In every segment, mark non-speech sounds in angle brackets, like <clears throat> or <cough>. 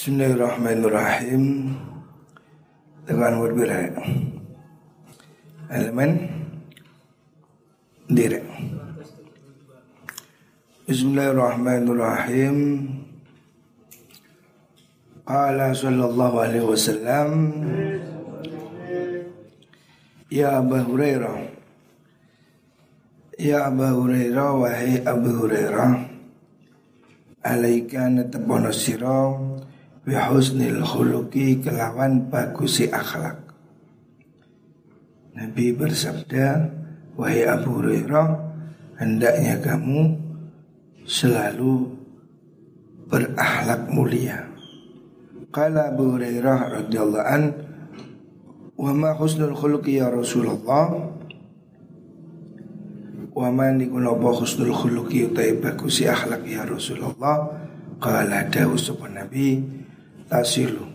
Bismillahirrahmanirrahim Dengan berbeda Elemen Diri Bismillahirrahmanirrahim Qala sallallahu alaihi wasallam Ya Abu Hurairah Ya Abu Hurairah Wahai Abu Hurairah Alaika natapono sirah bihusnil khuluqi kelawan bagusi akhlak. Nabi bersabda, wahai Abu Hurairah, hendaknya kamu selalu berakhlak mulia. Kala Abu Hurairah radhiyallahu an, wa ma husnul khuluqi ya Rasulullah? Wa ma nikuna husnul khuluqi utai bagusi akhlak ya Rasulullah? Kala dawu Nabi tasilu.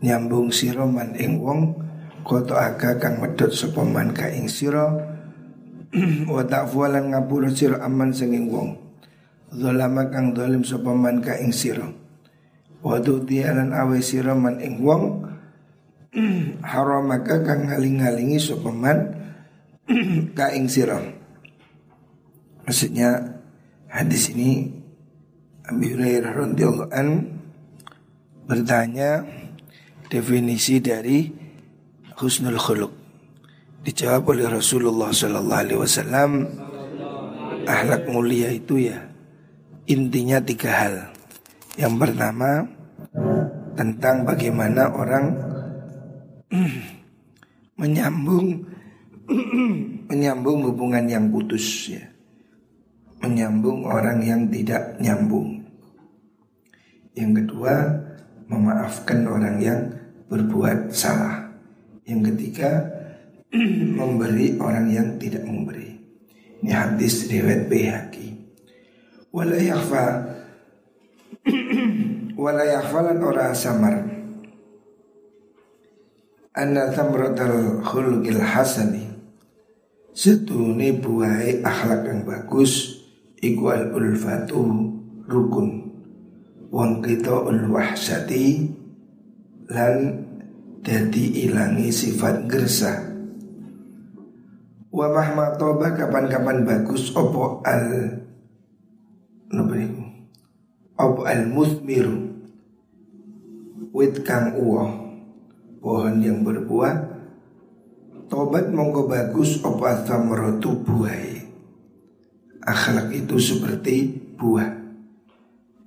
Nyambung sira man ing wong koto aga kang medhot sapa ka ing sira. <clears throat> Wa ta'fulan ngapura sira aman sing ing wong. Zalama kang zalim sapa ka ing sira. Wa lan awe sira man ing wong <clears throat> haramaka kang ngaling-ngalingi sapa man <clears throat> ka ing sira. Maksudnya hadis ini Abi Hurairah radhiyallahu bertanya definisi dari husnul khuluq. Dijawab oleh Rasulullah sallallahu alaihi wasallam akhlak mulia itu ya intinya tiga hal. Yang pertama tentang bagaimana orang <clears throat> menyambung <clears throat> menyambung hubungan yang putus ya. Menyambung orang yang tidak nyambung. Yang kedua, memaafkan orang yang berbuat salah. Yang ketiga, <clears throat> memberi orang yang tidak memberi. Ini hadis riwayat Baihaqi. Wala yakhfa <clears throat> wala yakhfalan ora samar. Anna tamratal khulqil hasani Setune buai akhlak yang bagus Iku al ulfatu rukun wong kita wahsati lan dadi ilangi sifat gersa wa mahma toba kapan-kapan bagus opo al napa opo al musmiru wit kang uwa pohon yang berbuah. Tobat monggo bagus opo athamratu buai akhlak itu seperti buah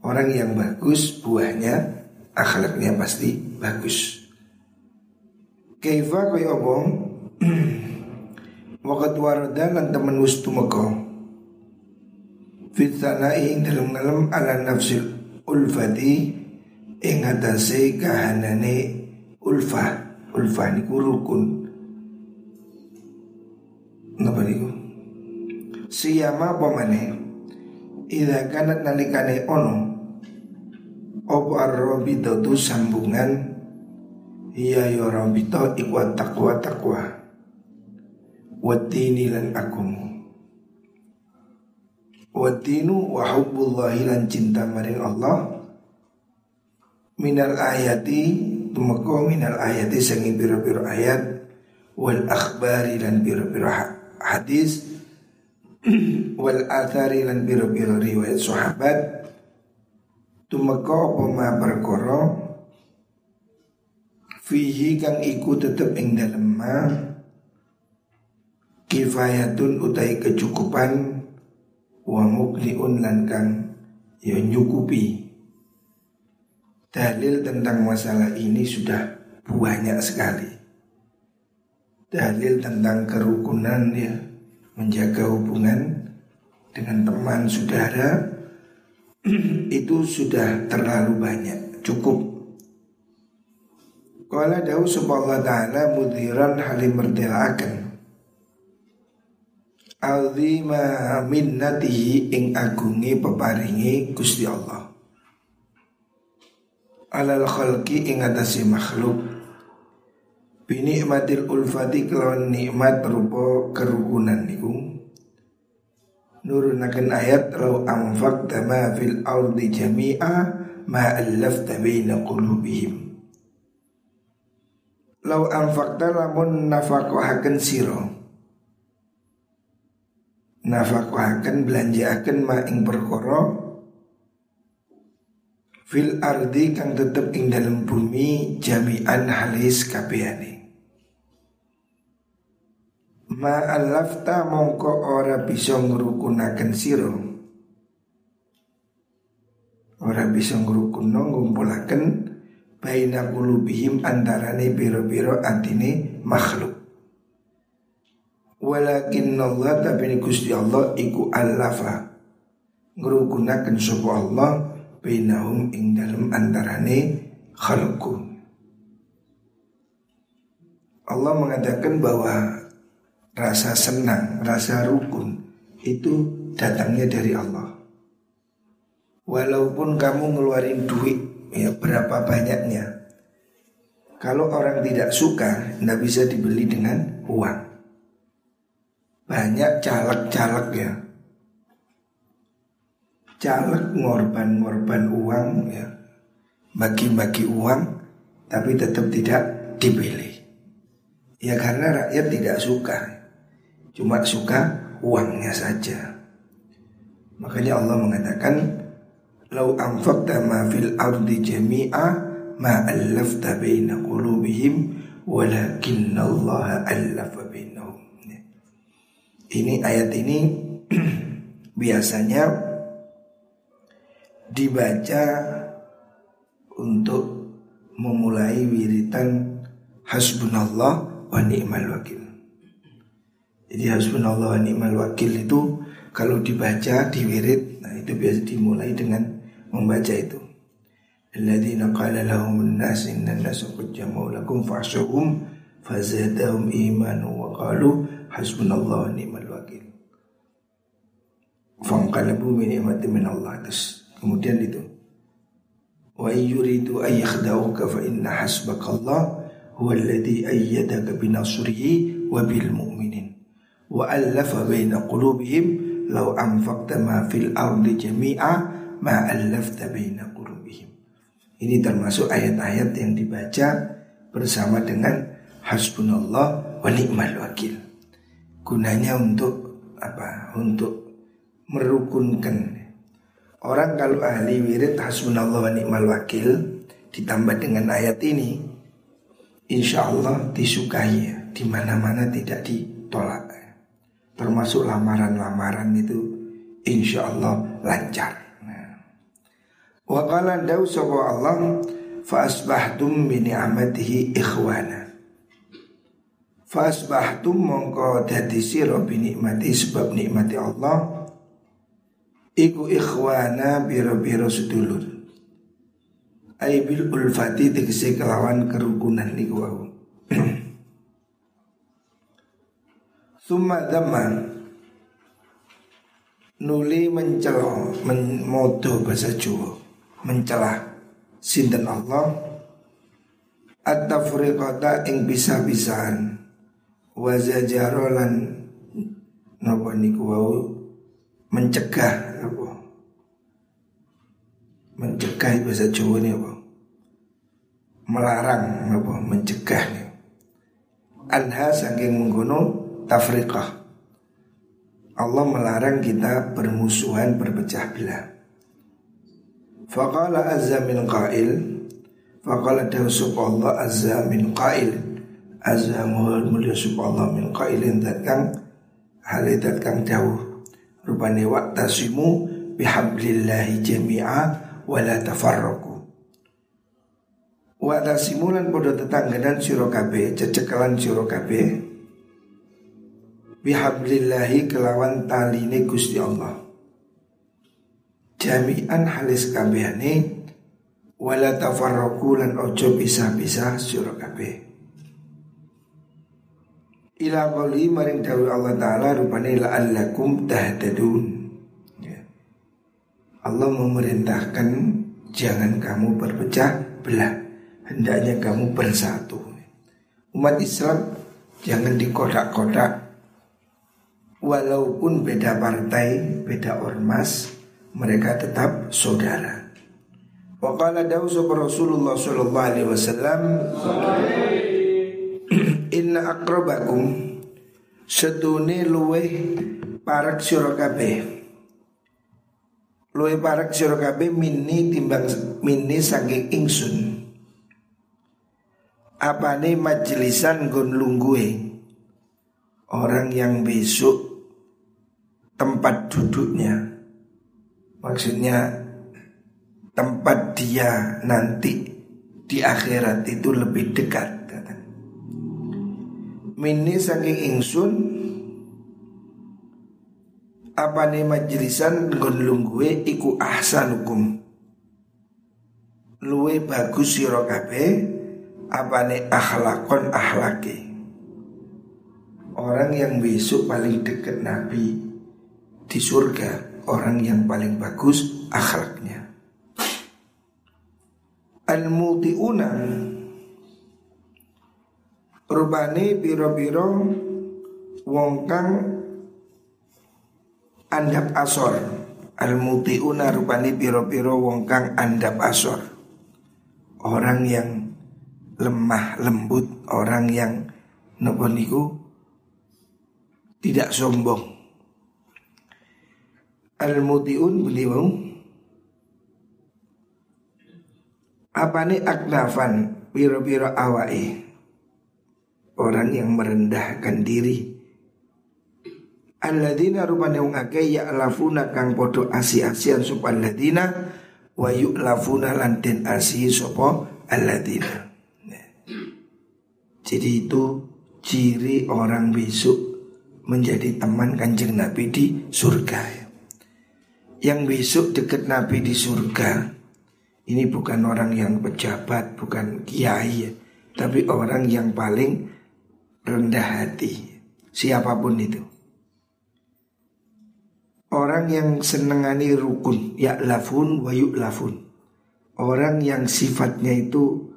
Orang yang bagus buahnya akhlaknya pasti bagus. Kaifa kaya apa? <clears throat> Wakat warada lan temen wis tumeka. Fitnai ing dalem-dalem ala nafsil ulfati ing atase kahanane ulfah. Ulfah niku rukun. Napa niku? Siyama apa? Ida kanat nalikane ono Opo arrobito itu sambungan? Iya ya robito iku takwa takwa Watini lan agung Watinu wa hubbullahi lan cinta maring Allah. Minal ayati Tumako minal ayati Sangin biro-biro ayat. Wal akhbari lan biro-biro hadis. <clears throat> Wal athari lan biro-biro riwayat sahabat tumeka apa ma perkara fihi kang iku tetep ing dalem ma kifayatun utai kecukupan wa mukliun lan kang ya nyukupi. Dalil tentang masalah ini sudah banyak sekali. Dalil tentang kerukunan ya menjaga hubungan dengan teman saudara <clears throat> itu sudah terlalu banyak, cukup. Kala dawu subhanallah ta'ala mudhiran halim merdelakan Azima minnatihi ing agungi peparingi Gusti Allah. Alal khalqi ing atasi makhluk. Binikmatil ulfati kelawan nikmat berupa kerukunan niku nurunakan ayat lau anfaq ma fil ardi jami'a ma allafta baina qulubihim. Lau anfakta lamun nafaqahaken sira. Nafaqahaken belanjaaken ma ing perkara fil ardi kang tetep ing dalam bumi jami'an halis kabehane ma alafta mongko ora bisa ngrukunaken sira. Ora bisa ngrukunno ngumpulaken baina qulubihim antarane biro-biro antine makhluk. Walakin Allah tapi Gusti Allah iku alafa ngrukunaken sapa Allah bainahum ing dalem antarane khalqu Allah mengatakan bahwa rasa senang, rasa rukun itu datangnya dari Allah. Walaupun kamu ngeluarin duit ya berapa banyaknya, kalau orang tidak suka, tidak bisa dibeli dengan uang. Banyak caleg-caleg ya, caleg ngorban-ngorban uang ya. Bagi-bagi uang tapi tetap tidak dipilih ya karena rakyat tidak suka cuma suka uangnya saja makanya Allah mengatakan lau anfaqta ma fil ardi jami'a ma allafta baina qulubihim walakin Allah allafa bainahum ini ayat ini <clears throat> biasanya dibaca untuk memulai wiritan hasbunallah wa ni'mal wakil. Jadi hasbunallah ni'mal wakil itu kalau dibaca di wirid, nah itu biasa dimulai dengan membaca itu. Alladzina qala lahum an-nas inna an-nasa qad jama'u lakum fahsyuhum fazadahum imanu wa qalu hasbunallah ni'mal wakil. Fangkalabu min ni'matin min Allah terus Kemudian itu Wa yuridu ayyakhda'uka fa inna hasbakallah huwa alladhi ayyadaka binasrihi wa bil mu'minin wa allafa baina qulubihim law anfaqta ma fil ardi jami'a ma allafta baina qulubihim. Ini termasuk ayat-ayat yang dibaca bersama dengan hasbunallah wa ni'mal wakil. Gunanya untuk apa? Untuk merukunkan. Orang kalau ahli wirid hasbunallah wa ni'mal wakil ditambah dengan ayat ini insya Allah disukai di mana-mana tidak ditolak termasuk lamaran-lamaran itu insya Allah lancar. Nah. Wa qala daw Allah fa asbahtum bi ni'matihi ikhwana. Fa asbahtum mongko dadi sira bi nikmati sebab nikmati Allah Iku ikhwana biro-biro sedulur Aibil ulfati tegesi kelawan kerukunan niku wau Summa dhamma Nuli mencela Memodo bahasa Jawa Mencelah Sinten Allah At-tafriqata ing bisa-bisaan Wazajarolan Napa niku wau mencegah apa? Mencegah bahasa Jawa ini apa? Melarang apa? Mencegah. Anha saking mengguno tafriqah. Allah melarang kita bermusuhan berpecah belah. Faqala azza min qail Faqala dawu Allah azza min qail Azza mulia Allah min qailin dat kang halidat kang dawuh rupane waktasimu bihablillahi jami'a wala tafarraqu wa tasimulan podo tetangganan sira kabeh cecekelan sira kabeh bihablillahi kelawan taline Gusti Allah. Jami'an halis kabehane wala tafarraqu lan ojo bisa-bisa sira kabeh. Ila qali maring dawuh Allah taala rupane la'allakum tahtadun. Ya. Allah memerintahkan jangan kamu berpecah belah hendaknya kamu bersatu. Umat Islam jangan dikodak-kodak walaupun beda partai beda ormas mereka tetap saudara. Wa qala dawsu Rasulullah sallallahu alaihi wasallam <clears throat> Inna akrabakum sedune luwe parak sira kabeh. Luwe parak sira kabeh mini timbang mini saking ingsun. Apane majelisan gon lungguhe? Orang yang besok tempat duduknya. Maksudnya tempat dia nanti di akhirat itu lebih dekat Mini saking ingsun apa nih majelisan gon gue iku ahsanukum. Luwe bagus sira kabeh nih akhlakon akhlake orang yang besok paling dekat Nabi di surga orang yang paling bagus akhlaknya. Al-muti'una Rupane biro-biro Wong kang Andap asor. Al-muti'una rupane biro-biro Wong kang andap asor. Orang yang Lemah lembut Orang yang Nopo Tidak sombong Al-muti'un beliau apa nih aknafan piro-piro awai orang yang merendahkan diri Alladzina rupanya wong akeh ya lafuna kang podo asi-asian sapa alladzina wa yu'lafuna lanten asi sapa alladzina. Jadi itu ciri orang besok menjadi teman kanjeng Nabi di surga. Yang besok deket Nabi di surga ini bukan orang yang pejabat, bukan kiai, tapi orang yang paling rendah hati, siapa pun itu. Orang yang senengani rukun, ya lafun wa lafun. Orang yang sifatnya itu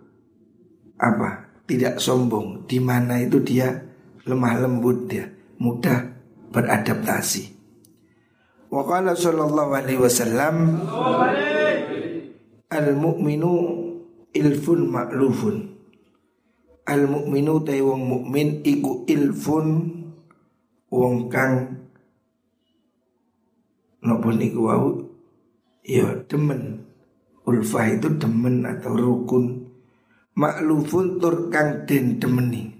apa? Tidak sombong, di mana itu dia lemah lembut dia, mudah beradaptasi. Wa qala sallallahu alaihi wasallam Al mukminu ilfun maklufun Al mukminu tay wong mukmin iku ilfun wong kang napa niku wau ya demen. Ulfah itu demen atau rukun. Maklufun tur kang den demeni.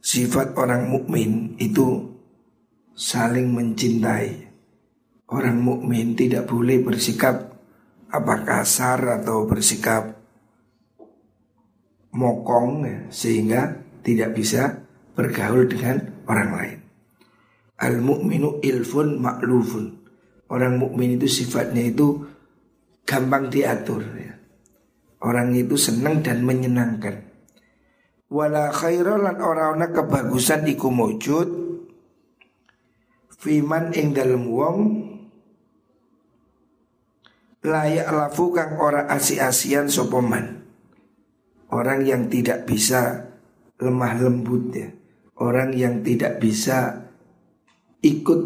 Sifat orang mukmin itu saling mencintai orang mukmin tidak boleh bersikap apa kasar atau bersikap mokong ya, sehingga tidak bisa bergaul dengan orang lain. Al mukminu ilfun maklufun. Orang mukmin itu sifatnya itu gampang diatur ya. Orang itu senang dan menyenangkan. Wala khairalan orang-orang kebagusan iku Fiman ing dalem wong layak lafu kang ora asi-asian sopoman orang yang tidak bisa lemah lembut ya. Orang yang tidak bisa ikut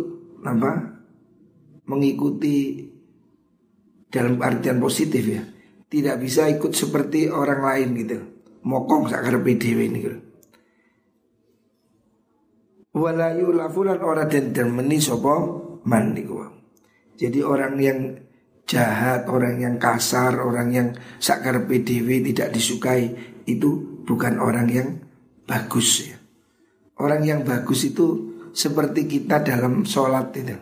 apa mengikuti dalam artian positif ya. Tidak bisa ikut seperti orang lain gitu. Mokong sakar PDW ini gitu. Walayu lafulan orang dan meni sopo man jadi orang yang jahat, orang yang kasar, orang yang sakar PDW tidak disukai itu bukan orang yang bagus ya. Orang yang bagus itu seperti kita dalam sholat itu.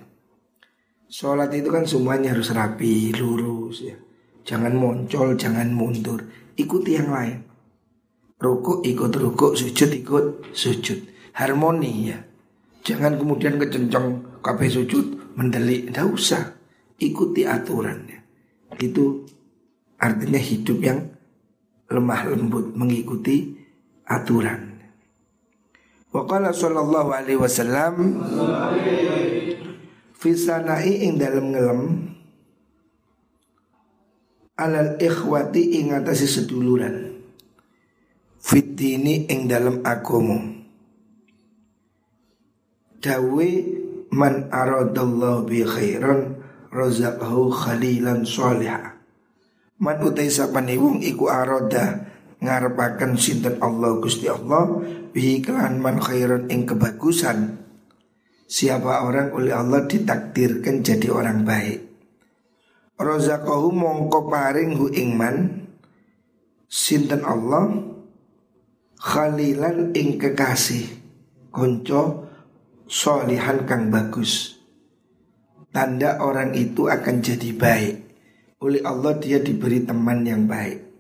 Sholat itu kan semuanya harus rapi, lurus ya. Jangan moncol, jangan mundur. Ikuti yang lain. Rukuk ikut rukuk, sujud ikut sujud. Harmoni ya. Jangan kemudian kecencong kabeh sujud mendelik. Tidak usah ikuti aturannya. Itu artinya hidup yang lemah lembut mengikuti aturan. Waqala sallallahu alaihi wasallam Fisanai ing dalam ngelem Alal ikhwati ing atasi seduluran Fitini ing dalam agomo Dawe man aradallahu bi khairan razaqahu khalilan salihah Man utai sapani wong iku aroda ngarepaken sinten Allah Gusti Allah bihi kelan man khairan ing kebagusan. Siapa orang oleh Allah ditakdirkan jadi orang baik. Rozakahu mongko paring hu ingman sinten Allah khalilan ing kekasih konco solihan kang bagus. Tanda orang itu akan jadi baik. Oleh Allah dia diberi teman yang baik.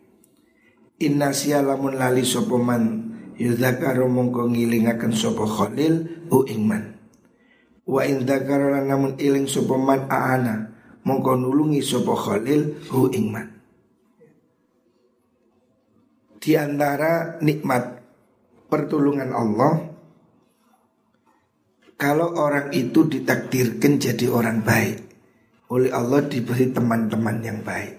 Inna lamun lali sopoman Yudhakaru mongko ngilingakan sopo khalil u ingman Wa indhakaru namun iling sopoman aana Mongko nulungi sopo khalil u ingman Di antara nikmat pertolongan Allah Kalau orang itu ditakdirkan jadi orang baik oleh Allah diberi teman-teman yang baik.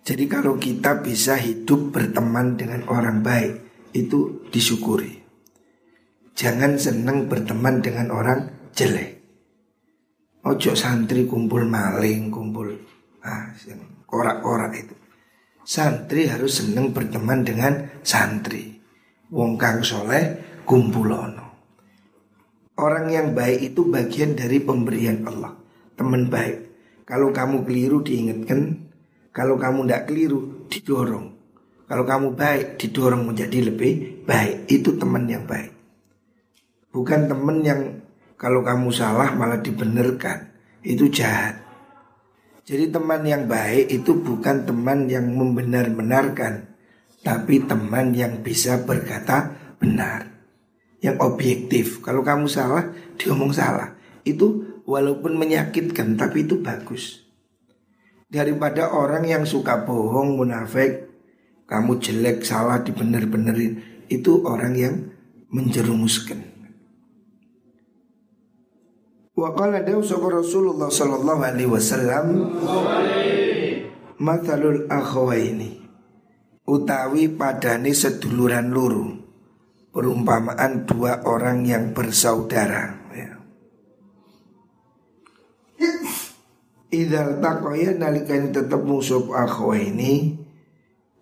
Jadi kalau kita bisa hidup berteman dengan orang baik itu disyukuri. Jangan senang berteman dengan orang jelek. Ojo santri kumpul maling, kumpul ah, korak-korak itu. Santri harus senang berteman dengan santri. Wong kang soleh kumpulono. Orang yang baik itu bagian dari pemberian Allah teman baik. Kalau kamu keliru diingatkan, kalau kamu tidak keliru didorong. Kalau kamu baik didorong menjadi lebih baik. Itu teman yang baik. Bukan teman yang kalau kamu salah malah dibenarkan. Itu jahat. Jadi teman yang baik itu bukan teman yang membenar-benarkan, tapi teman yang bisa berkata benar, yang objektif. Kalau kamu salah, diomong salah. Itu walaupun menyakitkan tapi itu bagus. Daripada orang yang suka bohong, munafik, kamu jelek, salah, dibener-benerin, itu orang yang menjerumuskan. Wa qala dawu Rasulullah sallallahu alaihi wasallam Mathalul akhawaini utawi padane seduluran luru perumpamaan dua orang yang bersaudara. Idal takoya nalikan tetap musuh akhwa ini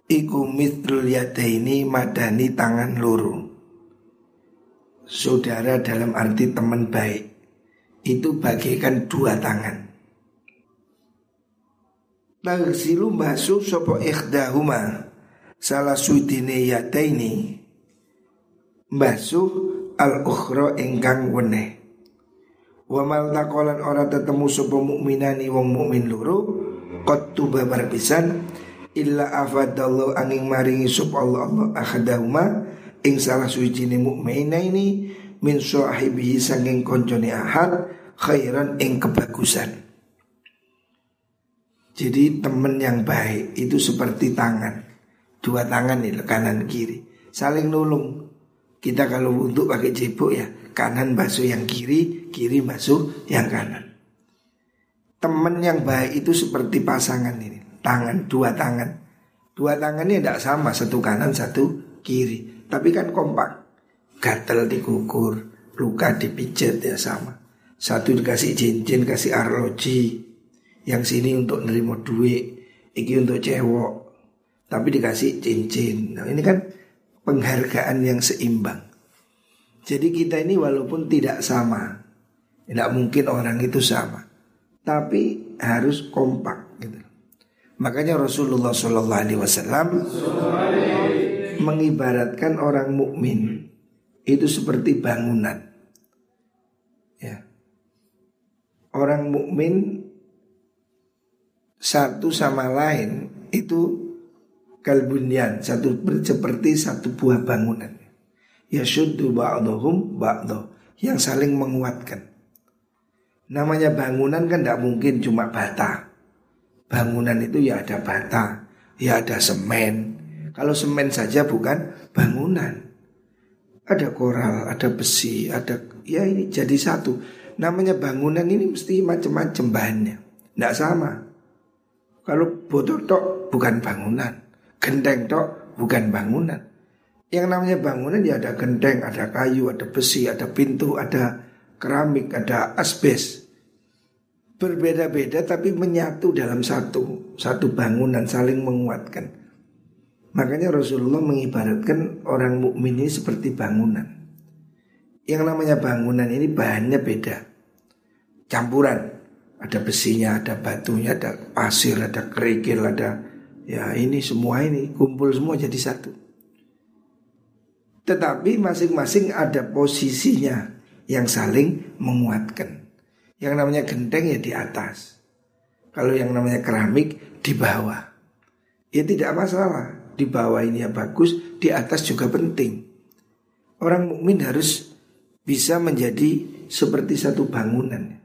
Iku mitrul ini madani tangan luru. Saudara dalam arti teman baik Itu bagikan dua tangan. Tagsilu basuh sopo ikhdahuma Salah sudine ini Basuh al-ukhra ingkang weneh. Wa mal takolan ora tetemu sapa mukminani wong mukmin loro qad tuba barpisan illa afadallahu angin maringi sapa Allah Allah ahadahuma ing salah suwijine mukmina ini min sahibihi sanging koncone ahad khairan ing kebagusan. Jadi teman yang baik itu seperti tangan. Dua tangan nih kanan kiri. Saling nulung Kita kalau untuk pakai cebok ya Kanan basuh yang kiri, kiri basuh yang kanan. Teman yang baik itu seperti pasangan ini, tangan dua tangan. Dua tangannya tidak sama, satu kanan, satu kiri. Tapi kan kompak. Gatel dikukur, luka dipijat ya sama. Satu dikasih cincin, kasih arloji. Yang sini untuk nerima duit, iki untuk cewek. Tapi dikasih cincin. Nah ini kan penghargaan yang seimbang. Jadi kita ini walaupun tidak sama, tidak mungkin orang itu sama, tapi harus kompak gitu. Makanya Rasulullah Shallallahu Alaihi Wasallam mengibaratkan orang mukmin itu seperti bangunan. Ya. Orang mukmin satu sama lain itu kalbunyan satu seperti satu buah bangunan yashuddu ba'dhum ba'dha yang saling menguatkan. Namanya bangunan kan tidak mungkin cuma bata. Bangunan itu ya ada bata, ya ada semen. Kalau semen saja bukan bangunan. Ada koral, ada besi, ada ya ini jadi satu. Namanya bangunan ini mesti macam-macam bahannya. Tidak sama. Kalau botol tok bukan bangunan, genteng tok bukan bangunan. Yang namanya bangunan ya ada genteng, ada kayu, ada besi, ada pintu, ada keramik, ada asbes. berbeda-beda tapi menyatu dalam satu satu bangunan saling menguatkan. Makanya Rasulullah mengibaratkan orang mukmin ini seperti bangunan. Yang namanya bangunan ini bahannya beda. Campuran. Ada besinya, ada batunya, ada pasir, ada kerikil, ada ya ini semua ini kumpul semua jadi satu. Tetapi masing-masing ada posisinya yang saling menguatkan. Yang namanya genteng ya di atas. Kalau yang namanya keramik di bawah. Ya tidak masalah. Di bawah ini ya bagus, di atas juga penting. Orang mukmin harus bisa menjadi seperti satu bangunan.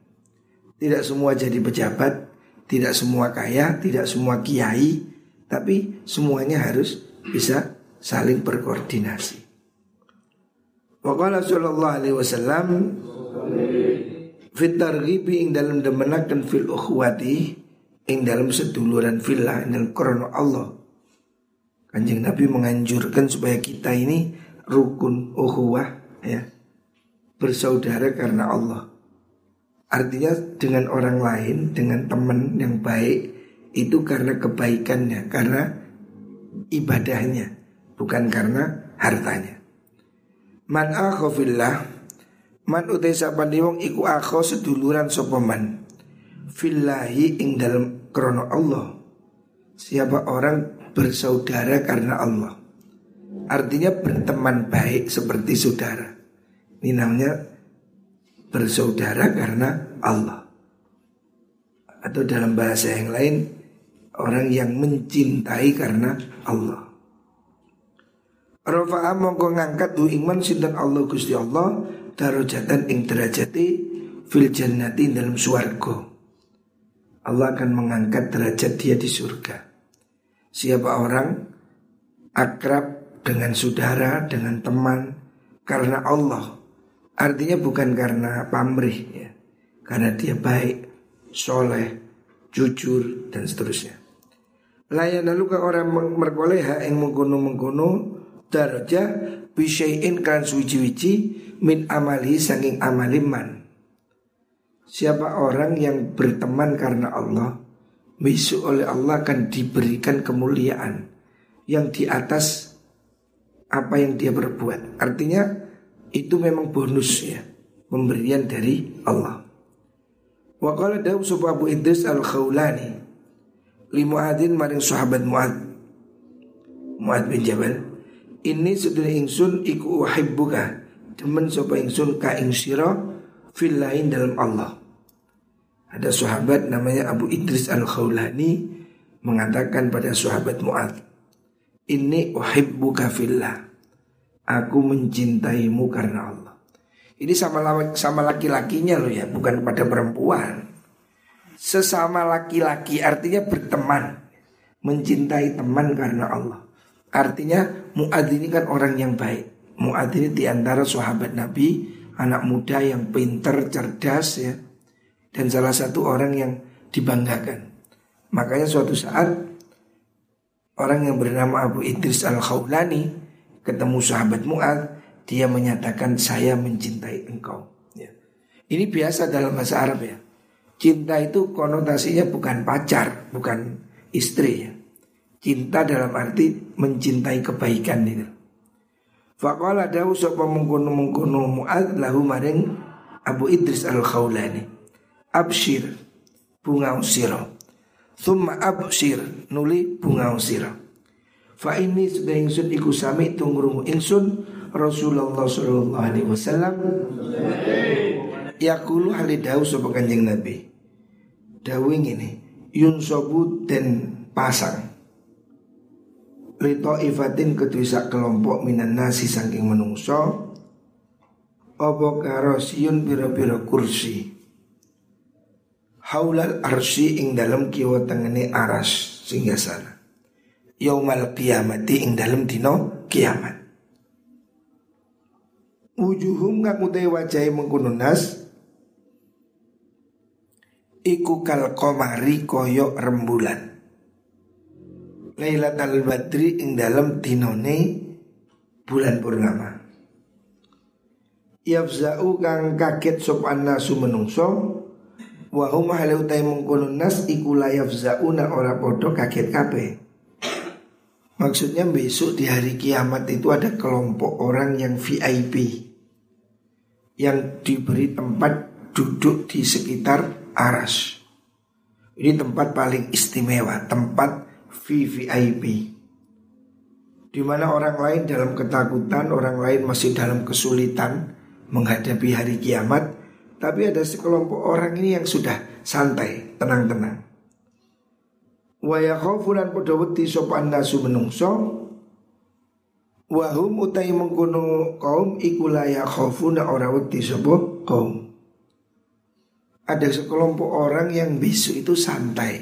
Tidak semua jadi pejabat, tidak semua kaya, tidak semua kiai, tapi semuanya harus bisa saling berkoordinasi. Waqala sallallahu alaihi wasallam fit ing dalam demenak dan fil ukhwati ing dalam seduluran fillah ing krono Allah. Kanjeng Nabi menganjurkan supaya kita ini rukun ukhuwah ya bersaudara karena Allah. Artinya dengan orang lain, dengan teman yang baik itu karena kebaikannya, karena ibadahnya, bukan karena hartanya. Man akhofillah Man utai sapan wong iku akho seduluran sopaman Fillahi ing dalam krono Allah Siapa orang bersaudara karena Allah Artinya berteman baik seperti saudara ini namanya bersaudara karena Allah. Atau dalam bahasa yang lain orang yang mencintai karena Allah. Rafa'a mongko ngangkat iman sinten Allah Gusti Allah darajatan ing derajati fil jannati dalam swarga. Allah akan mengangkat derajat dia di surga. Siapa orang akrab dengan saudara, dengan teman karena Allah, Artinya bukan karena pamrih ya. Karena dia baik, soleh, jujur dan seterusnya. Layan lalu ke orang merkoleha yang mengkono mengkono daraja bisayin kan suci-wici min amali saking amaliman. Siapa orang yang berteman karena Allah Besok oleh Allah akan diberikan kemuliaan Yang di atas apa yang dia berbuat Artinya itu memang bonus ya pemberian dari Allah. Wa qala Daud Idris al-Khawlani li Muadzin maring sahabat Muad Muad bin Jabal ini sudah ingsun iku uhibbuka demen sapa ingsun ka ing sira fil lain dalam Allah. Ada sahabat namanya Abu Idris al-Khawlani mengatakan pada sahabat Muad, "Ini uhibbuka fillah." Aku mencintaimu karena Allah. Ini sama sama laki-lakinya loh ya, bukan pada perempuan. Sesama laki-laki artinya berteman, mencintai teman karena Allah. Artinya Muad ini kan orang yang baik. Muad ini di antara sahabat Nabi, anak muda yang pinter, cerdas ya, dan salah satu orang yang dibanggakan. Makanya suatu saat orang yang bernama Abu Idris Al Khawlani ketemu sahabat Mu'ad, dia menyatakan saya mencintai engkau. Ya. Ini biasa dalam bahasa Arab ya. Cinta itu konotasinya bukan pacar, bukan istri ya. Cinta dalam arti mencintai kebaikan itu. Faqala dawu sapa mengkono mengkono Mu'ad lahu maring Abu Idris Al-Khawlani. Abshir bunga usira. Thumma abshir nuli bunga usira. Fa ini sudah ingsun iku sami tungrungu ingsun Rasulullah sallallahu alaihi wasallam Yakulu hali dawu sapa Kanjeng Nabi. Dawu ini yun sobu dan pasang. Lito ifatin ketuisa kelompok minan nasi saking menungso Opo karosiyun biro-biro kursi Haulal arsi ing dalam kiwa tengene aras sehingga sana yaumal kiamati ing dalam dino kiamat. Wujuhum ngaku te wajahe mengkono nas iku kal komari koyo rembulan. Lailatul Badri ing dalam dinone bulan purnama. Yafza'u kang kaget sop nasu menungso Wa hum ahli utai nas iku zauna ora podo kaget kabeh. Maksudnya besok di hari kiamat itu ada kelompok orang yang VIP yang diberi tempat duduk di sekitar aras. Ini tempat paling istimewa, tempat VVIP. Di mana orang lain dalam ketakutan, orang lain masih dalam kesulitan menghadapi hari kiamat, tapi ada sekelompok orang ini yang sudah santai, tenang-tenang. Wa yakhafulan padha wedi sapa nasu menungso Wahum utai mengkono kaum iku la yakhafuna ora wedi sapa kaum. Ada sekelompok orang yang besok itu santai,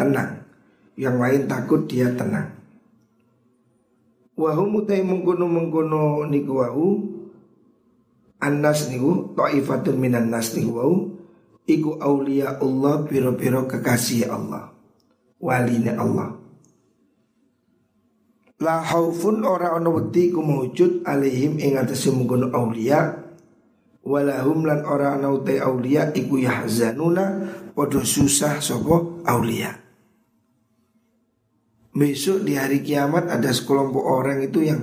tenang. Yang lain takut dia tenang. Wahum utai mengkono mengkono niku wahu Anas niku ta'ifatun minan nas niku wau iku aulia Allah biro-biro kekasih Allah. Waline Allah. La haufun ora ono wedi ku maujud alaihim ing atase mungkon aulia walahum lan ora ana uta aulia iku yahzanuna padha susah sapa aulia. Besok di hari kiamat ada sekelompok orang itu yang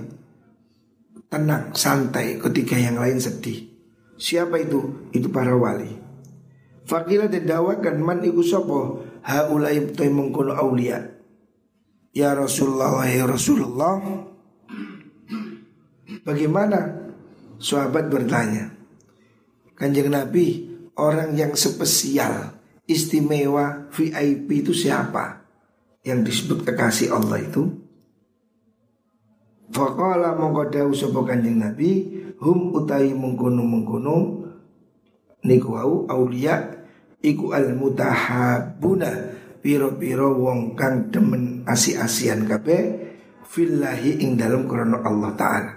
tenang, santai ketika yang lain sedih. Siapa itu? Itu para wali. Fakila didawakan man iku sopo haulai tay mengkono aulia. Ya Rasulullah ya Rasulullah. Bagaimana? Sahabat bertanya. Kanjeng Nabi, orang yang spesial, istimewa, VIP itu siapa? Yang disebut kekasih Allah itu Faqala mongko dawuh sapa Kanjeng Nabi, hum utahi mengkono mengkono niku wau aulia iku al mutahabuna piro-piro wong kang demen asi-asian kabeh fillahi ing dalam krana Allah taala.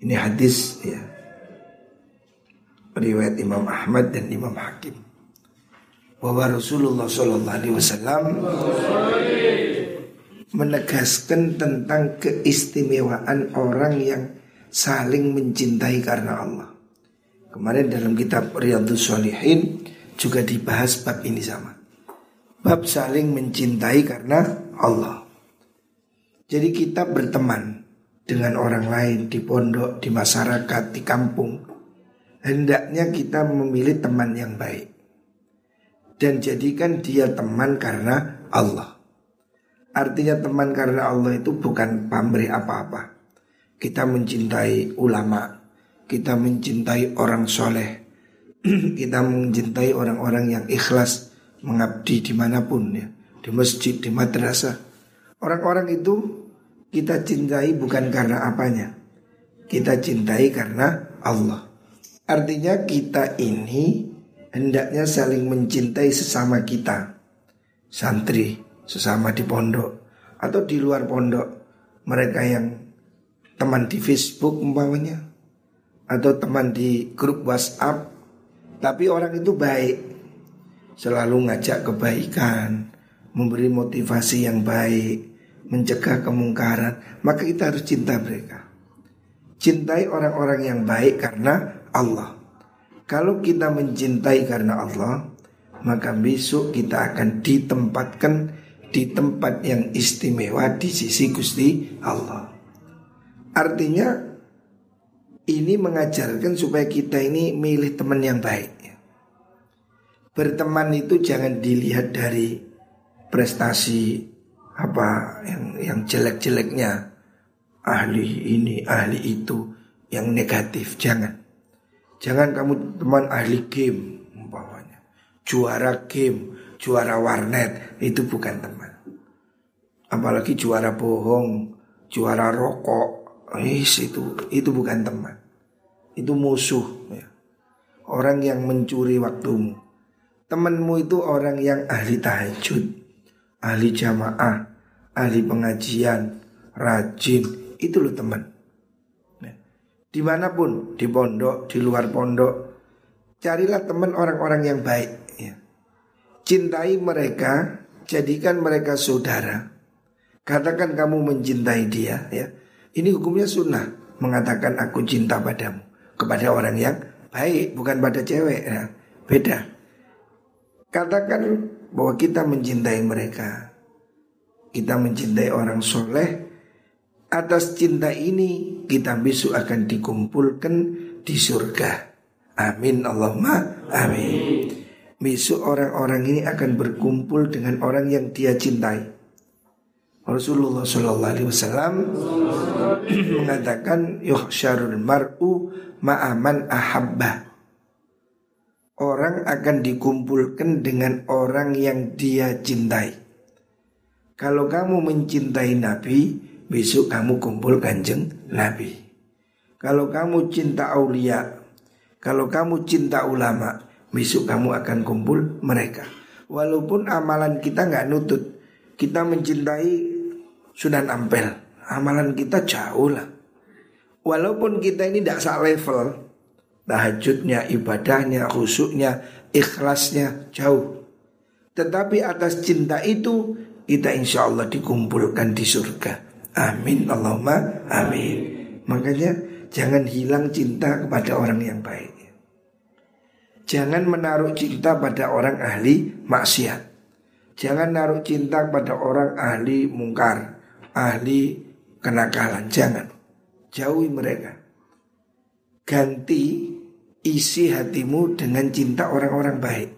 Ini hadis ya. Riwayat Imam Ahmad dan Imam Hakim. Bahwa Rasulullah Sallallahu Alaihi Wasallam menegaskan tentang keistimewaan orang yang saling mencintai karena Allah. Kemarin dalam kitab Riyadhus Shalihin juga dibahas bab ini sama. Bab saling mencintai karena Allah. Jadi kita berteman dengan orang lain di pondok, di masyarakat, di kampung. Hendaknya kita memilih teman yang baik. Dan jadikan dia teman karena Allah. Artinya teman karena Allah itu bukan pamrih apa-apa. Kita mencintai ulama, kita mencintai orang soleh, <clears throat> kita mencintai orang-orang yang ikhlas mengabdi di mana pun ya, di masjid, di madrasah. Orang-orang itu kita cintai bukan karena apanya, kita cintai karena Allah. Artinya kita ini hendaknya saling mencintai sesama kita, santri, sesama di pondok atau di luar pondok. Mereka yang teman di Facebook umpamanya atau teman di grup WhatsApp. Tapi orang itu baik. Selalu ngajak kebaikan memberi motivasi yang baik mencegah kemungkaran. Maka kita harus cinta mereka. Cintai orang-orang yang baik karena Allah kalau kita mencintai karena Allah maka besok kita akan ditempatkan di tempat yang istimewa di sisi Gusti Allah. Artinya ini mengajarkan supaya kita ini milih teman yang baik. Berteman itu jangan dilihat dari prestasi apa yang yang jelek-jeleknya ahli ini ahli itu yang negatif jangan jangan kamu teman ahli game umpamanya juara game juara warnet itu bukan teman. Apalagi juara bohong, juara rokok, is itu itu bukan teman. Itu musuh ya. Orang yang mencuri waktumu. Temanmu itu orang yang ahli tahajud, ahli jamaah, ahli pengajian, rajin, itu loh teman. Ya. Di mana pun, di pondok, di luar pondok, carilah teman orang-orang yang baik Cintai mereka, jadikan mereka saudara. Katakan kamu mencintai dia ya. Ini hukumnya sunnah mengatakan aku cinta padamu kepada orang yang baik bukan pada cewek ya. Beda. Katakan bahwa kita mencintai mereka Kita mencintai orang soleh Atas cinta ini kita besok akan dikumpulkan di surga. Amin Allahumma amin. Besok orang-orang ini akan berkumpul dengan orang yang dia cintai. Rasulullah Shallallahu Alaihi Wasallam <clears throat> mengatakan yuhsyarul mar'u ma'aman ahabba. Orang akan dikumpulkan dengan orang yang dia cintai. Kalau kamu mencintai Nabi Besok kamu kumpul kanjeng Nabi. Kalau kamu cinta aulia Kalau kamu cinta ulama Besok kamu akan kumpul mereka. Walaupun amalan kita nggak nutut Kita mencintai Sunan Ampel. Amalan kita jauh lah. Walaupun kita ini tidak sak level Tahajudnya, ibadahnya, khusyuknya, ikhlasnya jauh. Tetapi atas cinta itu Kita insya Allah dikumpulkan di surga Amin Allahumma amin Makanya jangan hilang cinta kepada orang yang baik Jangan menaruh cinta pada orang ahli maksiat Jangan naruh cinta pada orang ahli mungkar ahli kenakalan. Jangan. Jauhi mereka. Ganti isi hatimu dengan cinta orang-orang baik.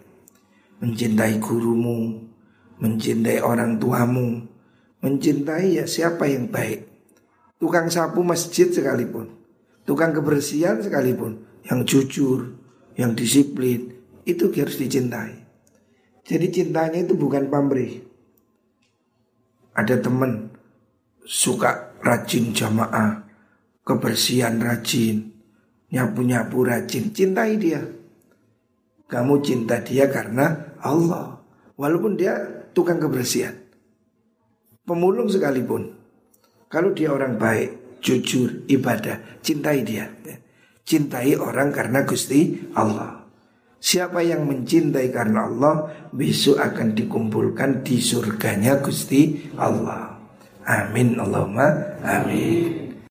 Mencintai gurumu, mencintai orang tuamu, mencintai ya siapa yang baik. Tukang sapu masjid sekalipun, tukang kebersihan sekalipun, yang jujur, yang disiplin, itu harus dicintai. Jadi cintanya itu bukan pamrih. Ada teman suka rajin jamaah, kebersihan rajin, nyapu-nyapu rajin, cintai dia. Kamu cinta dia karena Allah. Walaupun dia tukang kebersihan. Pemulung sekalipun. Kalau dia orang baik, jujur, ibadah, cintai dia. Cintai orang karena Gusti Allah. Siapa yang mencintai karena Allah besok akan dikumpulkan di surganya Gusti Allah. Amin Allahumma amin.